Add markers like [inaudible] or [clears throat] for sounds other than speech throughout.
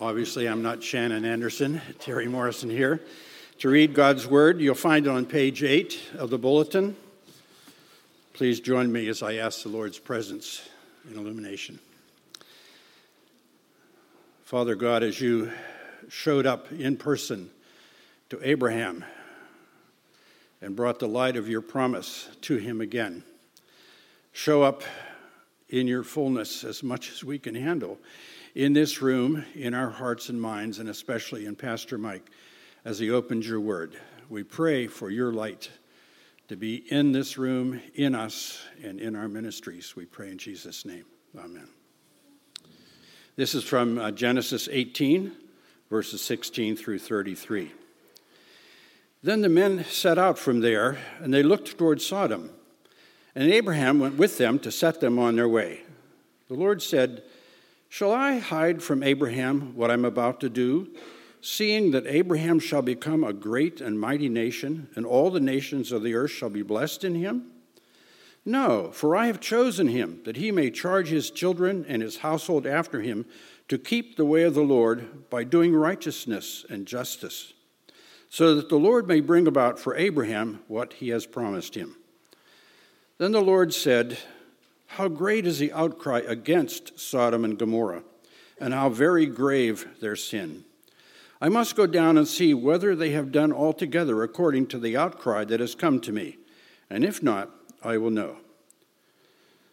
Obviously, I'm not Shannon Anderson, Terry Morrison here. To read God's Word, you'll find it on page 8 of the bulletin. Please join me as I ask the Lord's presence and illumination. Father God, as you showed up in person to Abraham and brought the light of your promise to him again, show up in your fullness as much as we can handle in this room, in our hearts and minds, and especially in Pastor Mike as he opens your word. We pray for your light to be in this room, in us, and in our ministries. We pray in Jesus' name. Amen. This is from uh, Genesis 18, verses 16 through 33. Then the men set out from there, and they looked toward Sodom. And Abraham went with them to set them on their way. The Lord said, Shall I hide from Abraham what I'm about to do, seeing that Abraham shall become a great and mighty nation, and all the nations of the earth shall be blessed in him? No, for I have chosen him, that he may charge his children and his household after him to keep the way of the Lord by doing righteousness and justice, so that the Lord may bring about for Abraham what he has promised him. Then the Lord said, how great is the outcry against Sodom and Gomorrah, and how very grave their sin. I must go down and see whether they have done altogether according to the outcry that has come to me, and if not, I will know.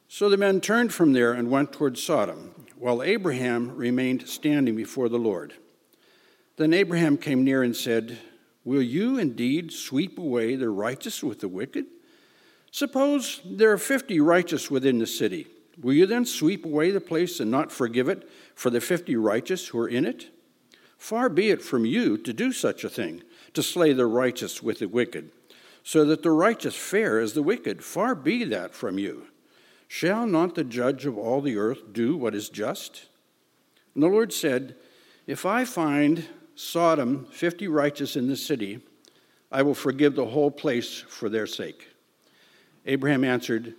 So the men turned from there and went toward Sodom, while Abraham remained standing before the Lord. Then Abraham came near and said, Will you indeed sweep away the righteous with the wicked? Suppose there are 50 righteous within the city. Will you then sweep away the place and not forgive it for the 50 righteous who are in it? Far be it from you to do such a thing, to slay the righteous with the wicked, so that the righteous fare as the wicked. Far be that from you. Shall not the judge of all the earth do what is just? And the Lord said, If I find Sodom 50 righteous in the city, I will forgive the whole place for their sake. Abraham answered,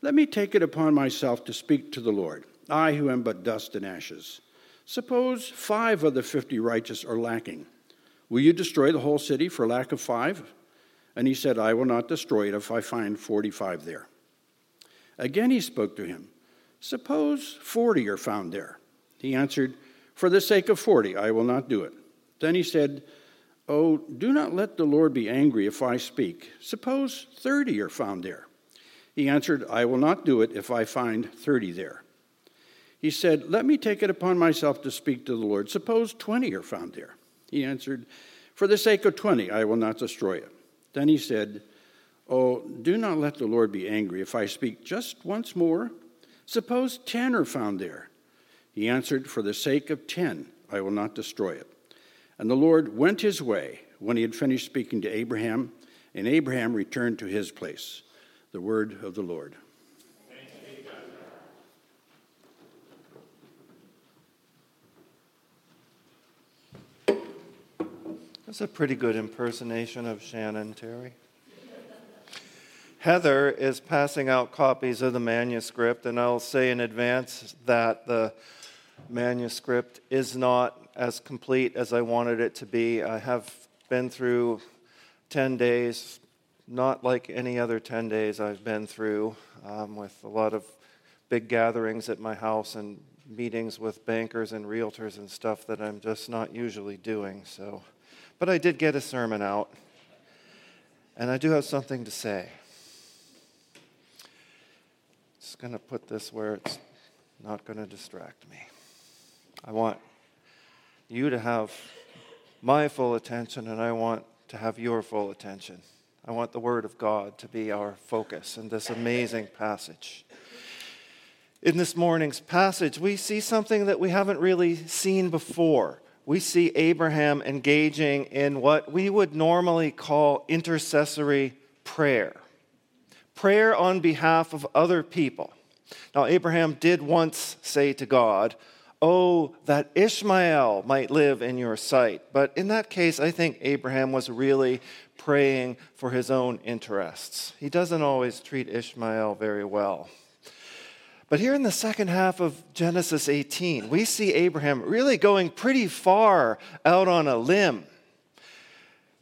Let me take it upon myself to speak to the Lord, I who am but dust and ashes. Suppose five of the fifty righteous are lacking. Will you destroy the whole city for lack of five? And he said, I will not destroy it if I find forty five there. Again he spoke to him, Suppose forty are found there. He answered, For the sake of forty, I will not do it. Then he said, Oh, do not let the Lord be angry if I speak. Suppose thirty are found there. He answered, I will not do it if I find 30 there. He said, Let me take it upon myself to speak to the Lord. Suppose 20 are found there. He answered, For the sake of 20, I will not destroy it. Then he said, Oh, do not let the Lord be angry if I speak just once more. Suppose 10 are found there. He answered, For the sake of 10, I will not destroy it. And the Lord went his way when he had finished speaking to Abraham, and Abraham returned to his place. The word of the Lord. That's a pretty good impersonation of Shannon, Terry. Heather is passing out copies of the manuscript, and I'll say in advance that the manuscript is not as complete as I wanted it to be. I have been through 10 days not like any other 10 days I've been through um, with a lot of big gatherings at my house and meetings with bankers and realtors and stuff that I'm just not usually doing. So, but I did get a sermon out, and I do have something to say. Just going to put this where it's not going to distract me. I want you to have my full attention, and I want to have your full attention. I want the Word of God to be our focus in this amazing passage. In this morning's passage, we see something that we haven't really seen before. We see Abraham engaging in what we would normally call intercessory prayer prayer on behalf of other people. Now, Abraham did once say to God, Oh, that Ishmael might live in your sight. But in that case, I think Abraham was really praying for his own interests. He doesn't always treat Ishmael very well. But here in the second half of Genesis 18, we see Abraham really going pretty far out on a limb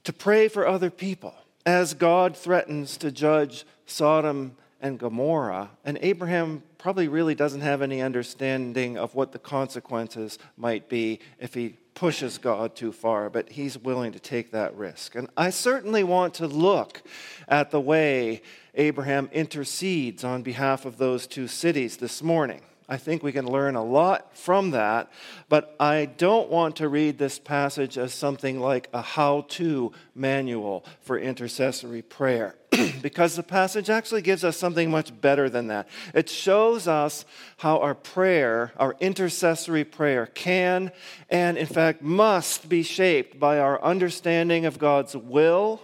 to pray for other people as God threatens to judge Sodom and Gomorrah. And Abraham probably really doesn't have any understanding of what the consequences might be if he pushes God too far, but he's willing to take that risk. And I certainly want to look at the way Abraham intercedes on behalf of those two cities this morning. I think we can learn a lot from that, but I don't want to read this passage as something like a how to manual for intercessory prayer, [clears throat] because the passage actually gives us something much better than that. It shows us how our prayer, our intercessory prayer, can and in fact must be shaped by our understanding of God's will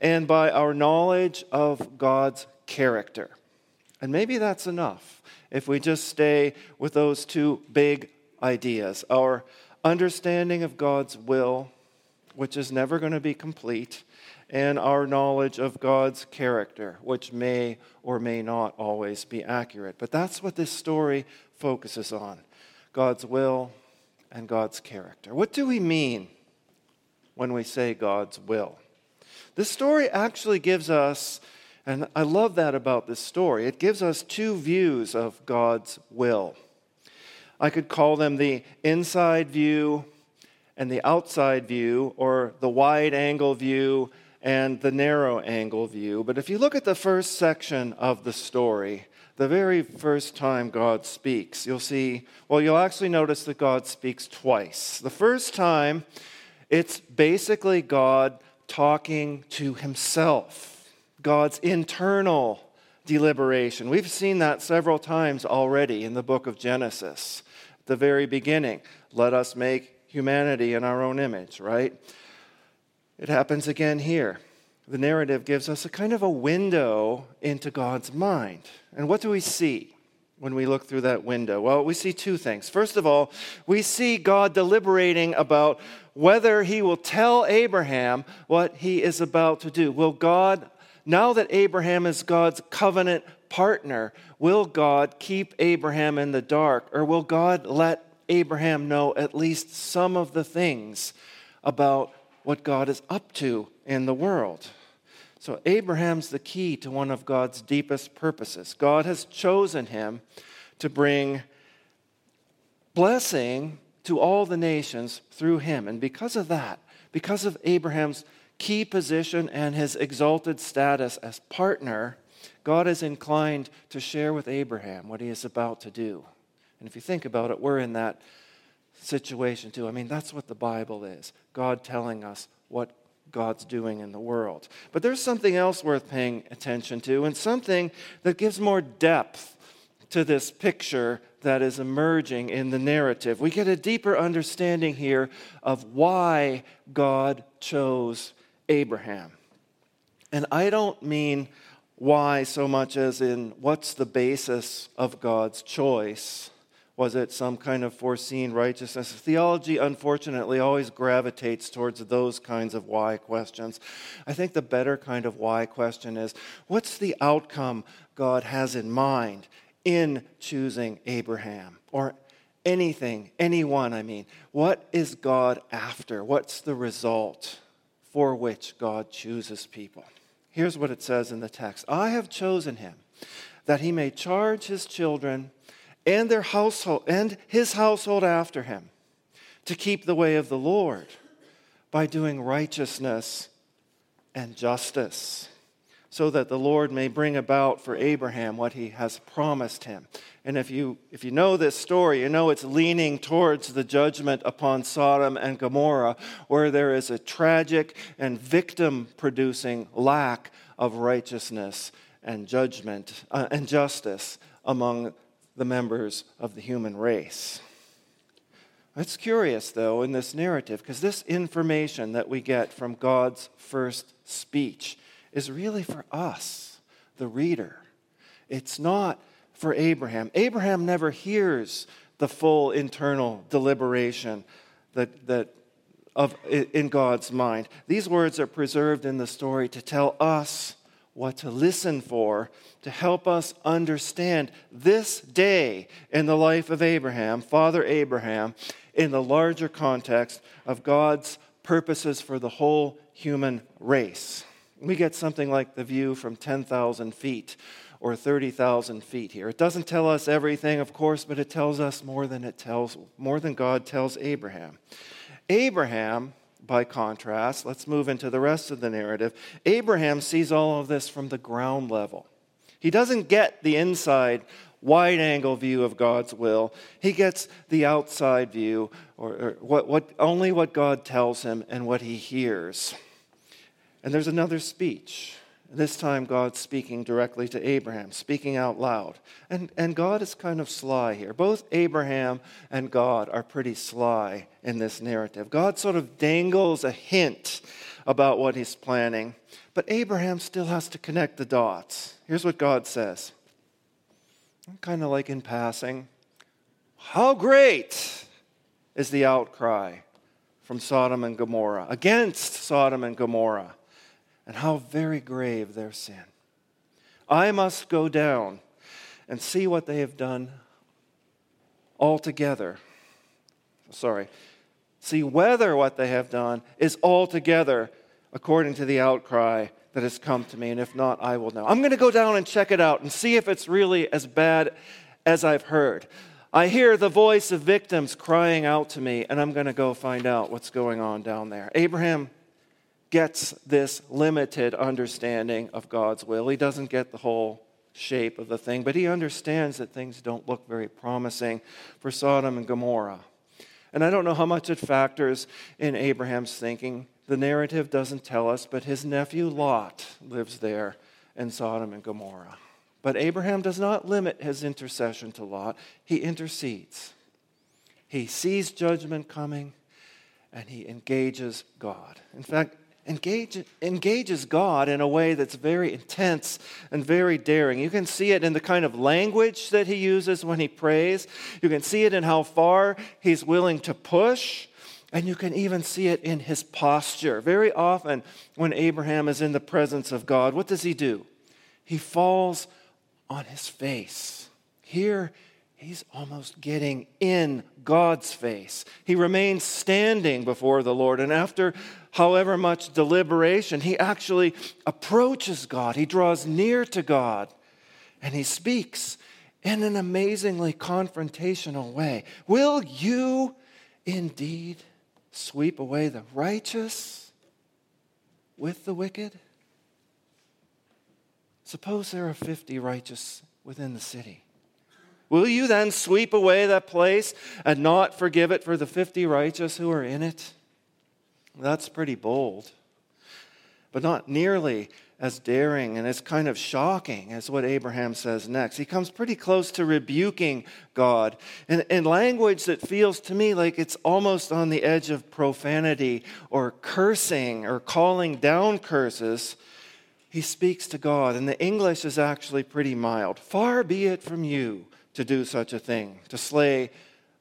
and by our knowledge of God's character. And maybe that's enough if we just stay with those two big ideas our understanding of God's will, which is never going to be complete, and our knowledge of God's character, which may or may not always be accurate. But that's what this story focuses on God's will and God's character. What do we mean when we say God's will? This story actually gives us and I love that about this story. It gives us two views of God's will. I could call them the inside view and the outside view, or the wide angle view and the narrow angle view. But if you look at the first section of the story, the very first time God speaks, you'll see, well, you'll actually notice that God speaks twice. The first time, it's basically God talking to himself. God's internal deliberation. We've seen that several times already in the book of Genesis. The very beginning, let us make humanity in our own image, right? It happens again here. The narrative gives us a kind of a window into God's mind. And what do we see when we look through that window? Well, we see two things. First of all, we see God deliberating about whether he will tell Abraham what he is about to do. Will God now that Abraham is God's covenant partner, will God keep Abraham in the dark? Or will God let Abraham know at least some of the things about what God is up to in the world? So, Abraham's the key to one of God's deepest purposes. God has chosen him to bring blessing to all the nations through him. And because of that, because of Abraham's key position and his exalted status as partner, God is inclined to share with Abraham what he is about to do. And if you think about it, we're in that situation too. I mean, that's what the Bible is God telling us what God's doing in the world. But there's something else worth paying attention to, and something that gives more depth to this picture that is emerging in the narrative. We get a deeper understanding here of why God chose Abraham. And I don't mean why so much as in what's the basis of God's choice. Was it some kind of foreseen righteousness? Theology, unfortunately, always gravitates towards those kinds of why questions. I think the better kind of why question is what's the outcome God has in mind in choosing Abraham? Or anything, anyone, I mean. What is God after? What's the result? For which God chooses people. Here's what it says in the text I have chosen him that he may charge his children and their household and his household after him to keep the way of the Lord by doing righteousness and justice so that the Lord may bring about for Abraham what he has promised him. And if you, if you know this story, you know it's leaning towards the judgment upon Sodom and Gomorrah, where there is a tragic and victim producing lack of righteousness and judgment uh, and justice among the members of the human race. It's curious, though, in this narrative, because this information that we get from God's first speech is really for us, the reader. It's not for Abraham. Abraham never hears the full internal deliberation that, that of, in God's mind. These words are preserved in the story to tell us what to listen for to help us understand this day in the life of Abraham, Father Abraham, in the larger context of God's purposes for the whole human race. We get something like the view from 10,000 feet or 30,000 feet here. It doesn't tell us everything, of course, but it tells us more than it tells more than God tells Abraham. Abraham by contrast, let's move into the rest of the narrative. Abraham sees all of this from the ground level. He doesn't get the inside wide angle view of God's will. He gets the outside view, or, or, what, what, only what God tells him and what he hears. And there's another speech. This time, God's speaking directly to Abraham, speaking out loud. And, and God is kind of sly here. Both Abraham and God are pretty sly in this narrative. God sort of dangles a hint about what he's planning, but Abraham still has to connect the dots. Here's what God says kind of like in passing How great is the outcry from Sodom and Gomorrah, against Sodom and Gomorrah! And how very grave their sin. I must go down and see what they have done altogether. Sorry. See whether what they have done is altogether according to the outcry that has come to me, and if not, I will know. I'm going to go down and check it out and see if it's really as bad as I've heard. I hear the voice of victims crying out to me, and I'm going to go find out what's going on down there. Abraham gets this limited understanding of God's will. He doesn't get the whole shape of the thing, but he understands that things don't look very promising for Sodom and Gomorrah. And I don't know how much it factors in Abraham's thinking. The narrative doesn't tell us, but his nephew Lot lives there in Sodom and Gomorrah. But Abraham does not limit his intercession to Lot, he intercedes. He sees judgment coming and he engages God. In fact, engage, engages God in a way that's very intense and very daring. You can see it in the kind of language that he uses when he prays, you can see it in how far he's willing to push. And you can even see it in his posture. Very often, when Abraham is in the presence of God, what does he do? He falls on his face. Here, he's almost getting in God's face. He remains standing before the Lord. And after however much deliberation, he actually approaches God. He draws near to God and he speaks in an amazingly confrontational way. Will you indeed sweep away the righteous with the wicked? Suppose there are 50 righteous within the city. Will you then sweep away that place and not forgive it for the 50 righteous who are in it? That's pretty bold, but not nearly as daring and as kind of shocking as what Abraham says next. He comes pretty close to rebuking God in, in language that feels to me like it's almost on the edge of profanity or cursing or calling down curses. He speaks to God, and the English is actually pretty mild. Far be it from you to do such a thing, to slay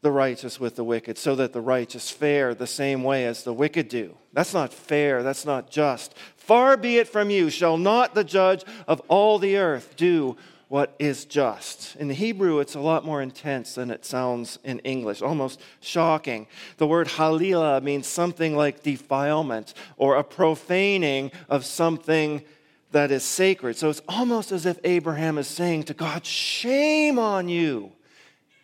the righteous with the wicked, so that the righteous fare the same way as the wicked do. That's not fair. That's not just. Far be it from you, shall not the judge of all the earth do what is just. In the Hebrew, it's a lot more intense than it sounds in English, almost shocking. The word halila means something like defilement or a profaning of something that is sacred. So it's almost as if Abraham is saying to God, Shame on you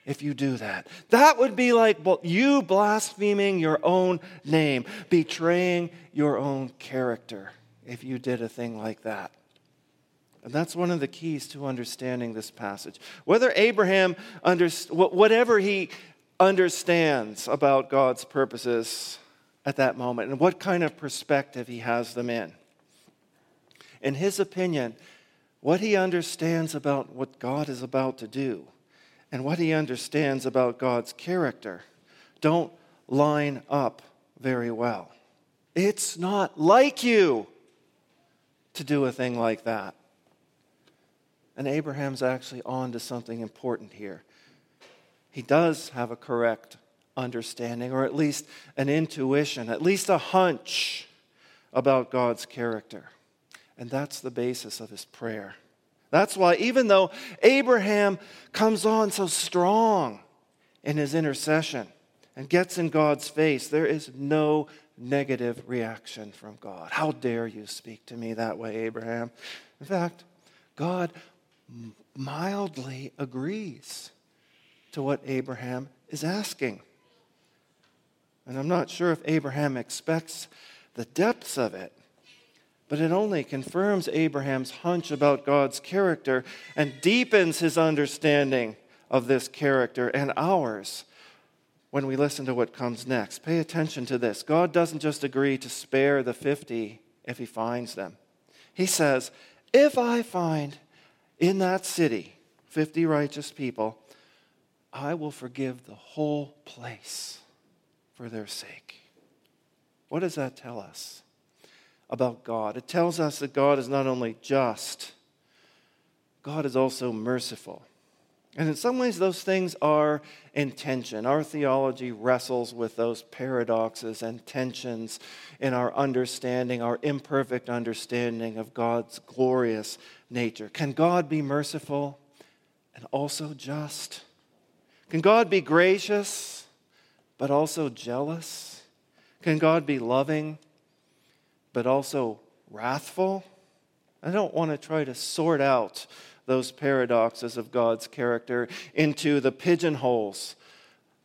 if you do that. That would be like you blaspheming your own name, betraying your own character if you did a thing like that. And that's one of the keys to understanding this passage. Whether Abraham, underst- whatever he understands about God's purposes at that moment, and what kind of perspective he has them in. In his opinion, what he understands about what God is about to do and what he understands about God's character don't line up very well. It's not like you to do a thing like that. And Abraham's actually on to something important here. He does have a correct understanding, or at least an intuition, at least a hunch about God's character. And that's the basis of his prayer. That's why, even though Abraham comes on so strong in his intercession and gets in God's face, there is no negative reaction from God. How dare you speak to me that way, Abraham? In fact, God mildly agrees to what Abraham is asking. And I'm not sure if Abraham expects the depths of it, but it only confirms Abraham's hunch about God's character and deepens his understanding of this character and ours when we listen to what comes next. Pay attention to this. God doesn't just agree to spare the 50 if he finds them. He says, If I find in that city 50 righteous people, I will forgive the whole place for their sake. What does that tell us about God? It tells us that God is not only just, God is also merciful. And in some ways, those things are in tension. Our theology wrestles with those paradoxes and tensions in our understanding, our imperfect understanding of God's glorious nature. Can God be merciful and also just? Can God be gracious but also jealous? Can God be loving but also wrathful? I don't want to try to sort out those paradoxes of God's character into the pigeonholes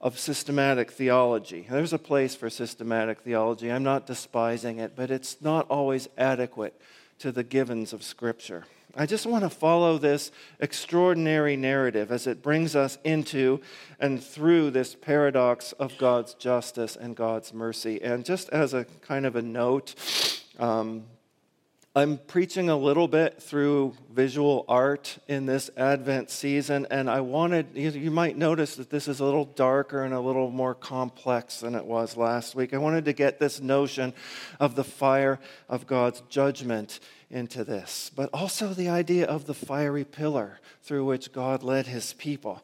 of systematic theology. There's a place for systematic theology. I'm not despising it, but it's not always adequate to the givens of Scripture. I just want to follow this extraordinary narrative as it brings us into and through this paradox of God's justice and God's mercy. And just as a kind of a note, um, I'm preaching a little bit through visual art in this Advent season, and I wanted, you might notice that this is a little darker and a little more complex than it was last week. I wanted to get this notion of the fire of God's judgment into this, but also the idea of the fiery pillar through which God led his people.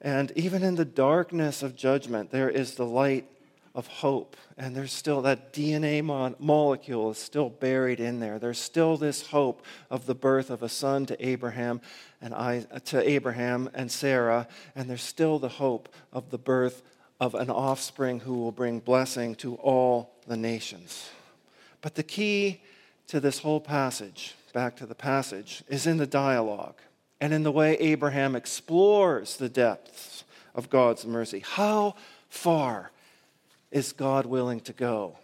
And even in the darkness of judgment, there is the light of hope. And there's still that DNA mo- molecule is still buried in there. There's still this hope of the birth of a son to Abraham and I, to Abraham and Sarah, and there's still the hope of the birth of an offspring who will bring blessing to all the nations. But the key to this whole passage, back to the passage, is in the dialogue and in the way Abraham explores the depths of God's mercy. How far is God willing to go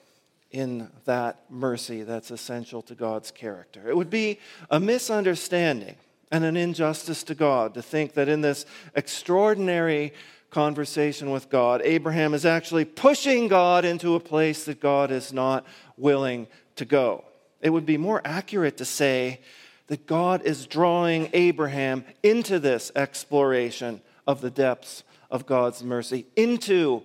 in that mercy that's essential to God's character? It would be a misunderstanding and an injustice to God to think that in this extraordinary conversation with God, Abraham is actually pushing God into a place that God is not willing to go. It would be more accurate to say that God is drawing Abraham into this exploration of the depths of God's mercy, into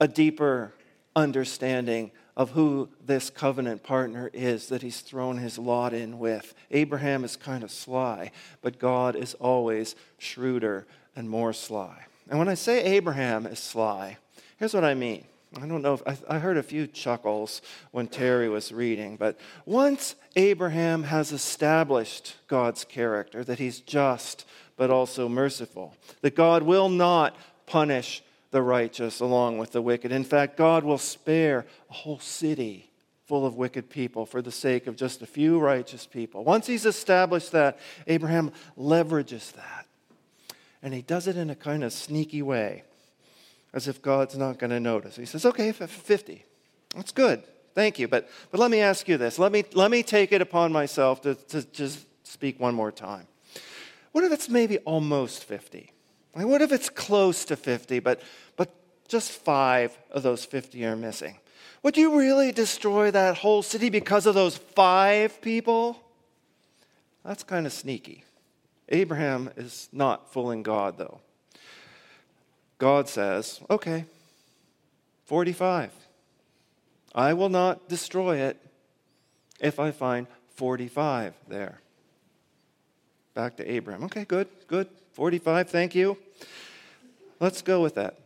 a deeper understanding of who this covenant partner is that he's thrown his lot in with. Abraham is kind of sly, but God is always shrewder and more sly. And when I say Abraham is sly, here's what I mean. I don't know if I, I heard a few chuckles when Terry was reading, but once Abraham has established God's character, that he's just but also merciful, that God will not punish the righteous along with the wicked. In fact, God will spare a whole city full of wicked people for the sake of just a few righteous people. Once he's established that, Abraham leverages that. And he does it in a kind of sneaky way, as if God's not going to notice. He says, okay, 50. That's good. Thank you. But, but let me ask you this. Let me, let me take it upon myself to, to just speak one more time. What if it's maybe almost 50? Like, what if it's close to 50, but, but just five of those 50 are missing? Would you really destroy that whole city because of those five people? That's kind of sneaky. Abraham is not fooling God, though. God says, okay, 45. I will not destroy it if I find 45 there. Back to Abraham. Okay, good, good. 45, thank you. Let's go with that.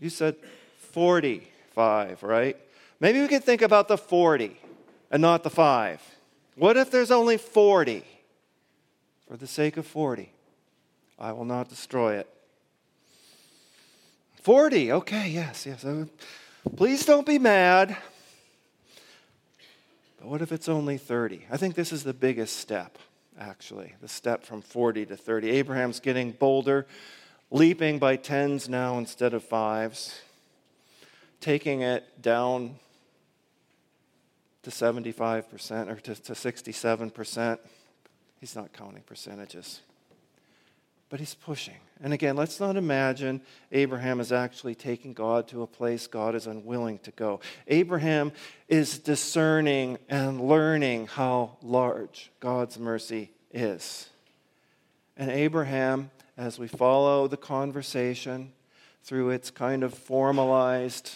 You said 45, right? Maybe we can think about the 40 and not the 5. What if there's only 40? For the sake of 40, I will not destroy it. 40, okay, yes, yes. Uh, please don't be mad. But what if it's only 30? I think this is the biggest step, actually, the step from 40 to 30. Abraham's getting bolder, leaping by tens now instead of fives, taking it down to 75% or to, to 67%. He's not counting percentages. But he's pushing. And again, let's not imagine Abraham is actually taking God to a place God is unwilling to go. Abraham is discerning and learning how large God's mercy is. And Abraham, as we follow the conversation through its kind of formalized,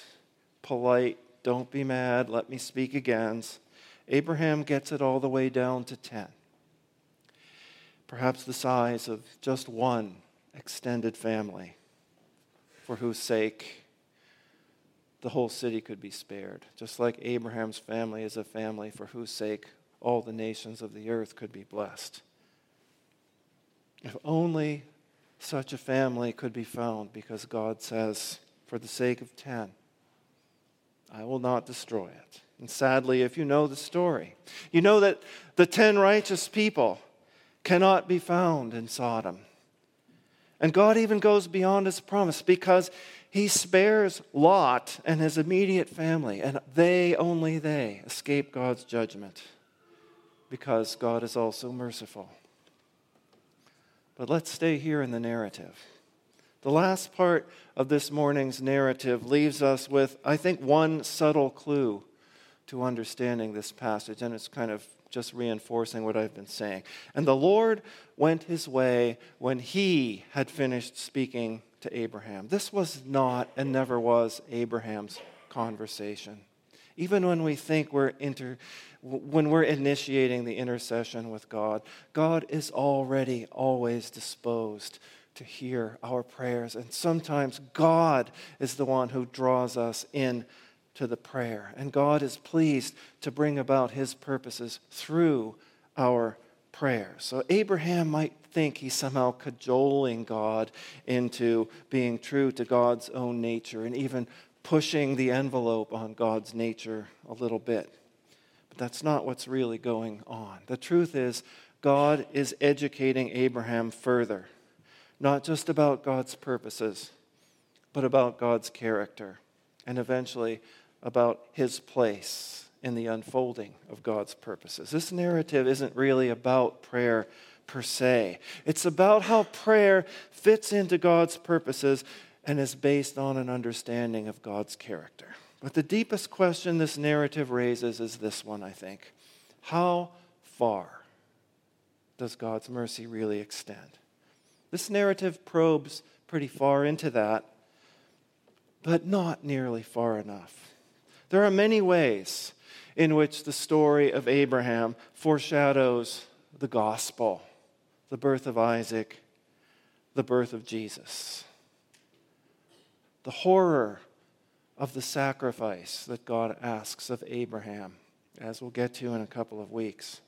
polite, don't be mad, let me speak again, Abraham gets it all the way down to 10 perhaps the size of just one extended family, for whose sake the whole city could be spared, just like Abraham's family is a family for whose sake all the nations of the earth could be blessed. If only such a family could be found, because God says, for the sake of ten, I will not destroy it. And sadly, if you know the story, you know that the ten righteous people cannot be found in Sodom. And God even goes beyond his promise because he spares Lot and his immediate family, and they, only they, escape God's judgment because God is also merciful. But let's stay here in the narrative. The last part of this morning's narrative leaves us with, I think, one subtle clue to understanding this passage, and it's kind of just reinforcing what I've been saying. And the Lord went his way when he had finished speaking to Abraham. This was not and never was Abraham's conversation. Even when we think we're inter, when we're initiating the intercession with God, God is already always disposed to hear our prayers. And sometimes God is the one who draws us in to the prayer. And God is pleased to bring about his purposes through our prayer. So Abraham might think he's somehow cajoling God into being true to God's own nature and even pushing the envelope on God's nature a little bit. But that's not what's really going on. The truth is, God is educating Abraham further, not just about God's purposes, but about God's character, and eventually about his place in the unfolding of God's purposes. This narrative isn't really about prayer per se, it's about how prayer fits into God's purposes and is based on an understanding of God's character. But the deepest question this narrative raises is this one, I think. How far does God's mercy really extend? This narrative probes pretty far into that, but not nearly far enough. There are many ways in which the story of Abraham foreshadows the gospel, the birth of Isaac, the birth of Jesus. The horror of the sacrifice that God asks of Abraham, as we'll get to in a couple of weeks,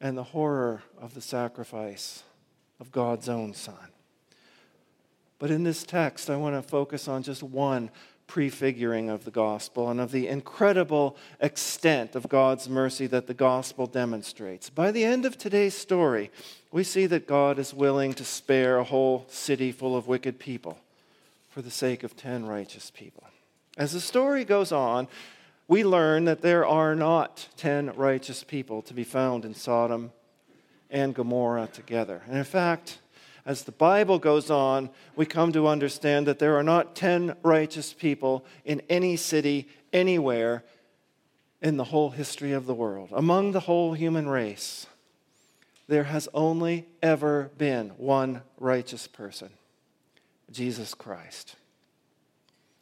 and the horror of the sacrifice of God's own Son. But in this text, I want to focus on just one prefiguring of the gospel and of the incredible extent of God's mercy that the gospel demonstrates. By the end of today's story, we see that God is willing to spare a whole city full of wicked people for the sake of 10 righteous people. As the story goes on, we learn that there are not 10 righteous people to be found in Sodom and Gomorrah together. And in fact, as the Bible goes on, we come to understand that there are not 10 righteous people in any city, anywhere in the whole history of the world. Among the whole human race, there has only ever been one righteous person Jesus Christ.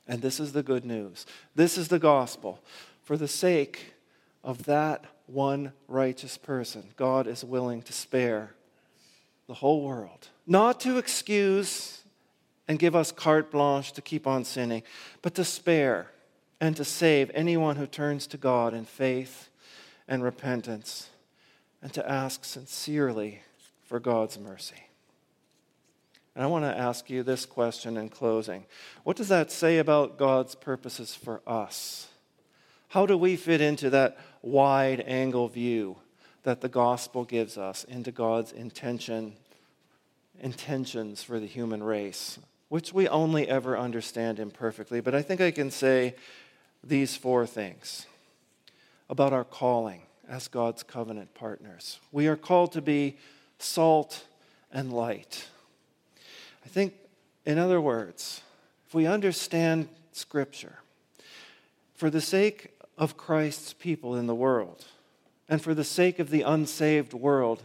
And this is the good news. This is the gospel. For the sake of that one righteous person, God is willing to spare the whole world not to excuse and give us carte blanche to keep on sinning, but to spare and to save anyone who turns to God in faith and repentance and to ask sincerely for God's mercy. And I want to ask you this question in closing What does that say about God's purposes for us? How do we fit into that wide angle view that the gospel gives us into God's intention, intentions for the human race, which we only ever understand imperfectly? But I think I can say these four things about our calling as God's covenant partners. We are called to be salt and light. I think, in other words, if we understand Scripture, for the sake of Christ's people in the world, and for the sake of the unsaved world,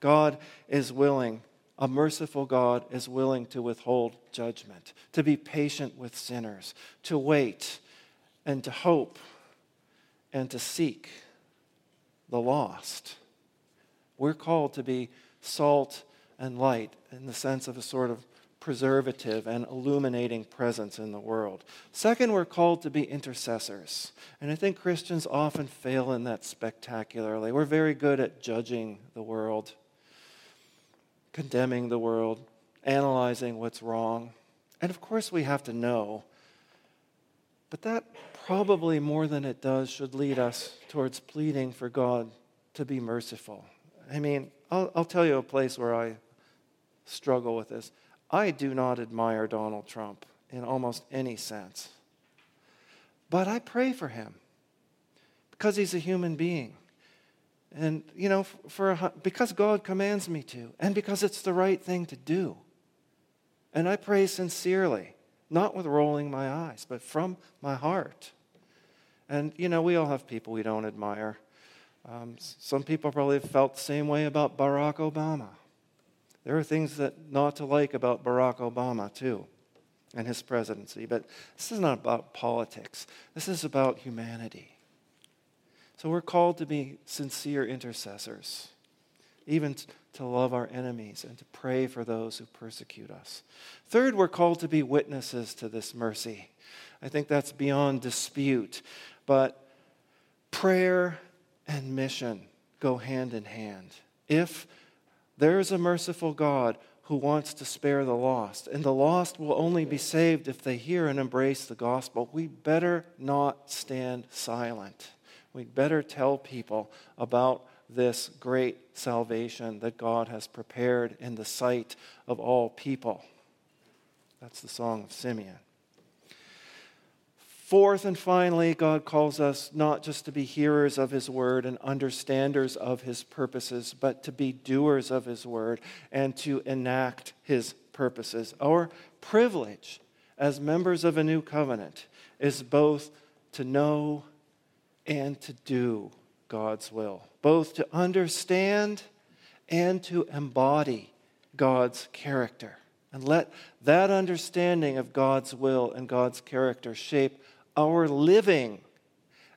God is willing, a merciful God is willing to withhold judgment, to be patient with sinners, to wait and to hope and to seek the lost. We're called to be salt and light in the sense of a sort of preservative and illuminating presence in the world. Second, we're called to be intercessors. And I think Christians often fail in that spectacularly. We're very good at judging the world, condemning the world, analyzing what's wrong. And of course, we have to know. But that probably more than it does should lead us towards pleading for God to be merciful. I mean, I'll, I'll tell you a place where I struggle with this. I do not admire Donald Trump in almost any sense. But I pray for him because he's a human being. And, you know, for a, because God commands me to, and because it's the right thing to do. And I pray sincerely, not with rolling my eyes, but from my heart. And, you know, we all have people we don't admire. Um, some people probably felt the same way about Barack Obama. There are things that not to like about Barack Obama, too, and his presidency. But this is not about politics, this is about humanity. So we're called to be sincere intercessors, even to love our enemies and to pray for those who persecute us. Third, we're called to be witnesses to this mercy. I think that's beyond dispute. But prayer and mission go hand in hand. If there is a merciful God who wants to spare the lost, and the lost will only be saved if they hear and embrace the gospel. We better not stand silent. We'd better tell people about this great salvation that God has prepared in the sight of all people. That's the song of Simeon. Fourth and finally, God calls us not just to be hearers of His word and understanders of His purposes, but to be doers of His word and to enact His purposes. Our privilege as members of a new covenant is both to know and to do God's will, both to understand and to embody God's character. And let that understanding of God's will and God's character shape our living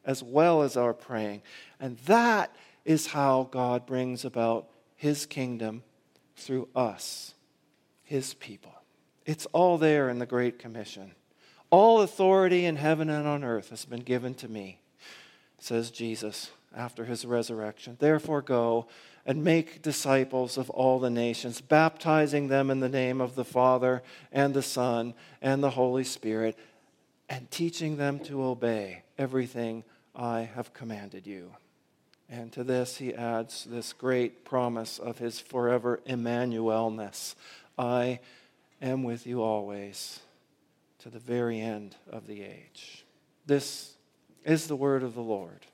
as well as our praying. And that is how God brings about his kingdom through us, his people. It's all there in the Great Commission. All authority in heaven and on earth has been given to me, says Jesus after his resurrection. Therefore, go and make disciples of all the nations, baptizing them in the name of the Father and the Son and the Holy Spirit and teaching them to obey everything I have commanded you. And to this, he adds this great promise of his forever Emmanuelness I am with you always to the very end of the age. This is the word of the Lord.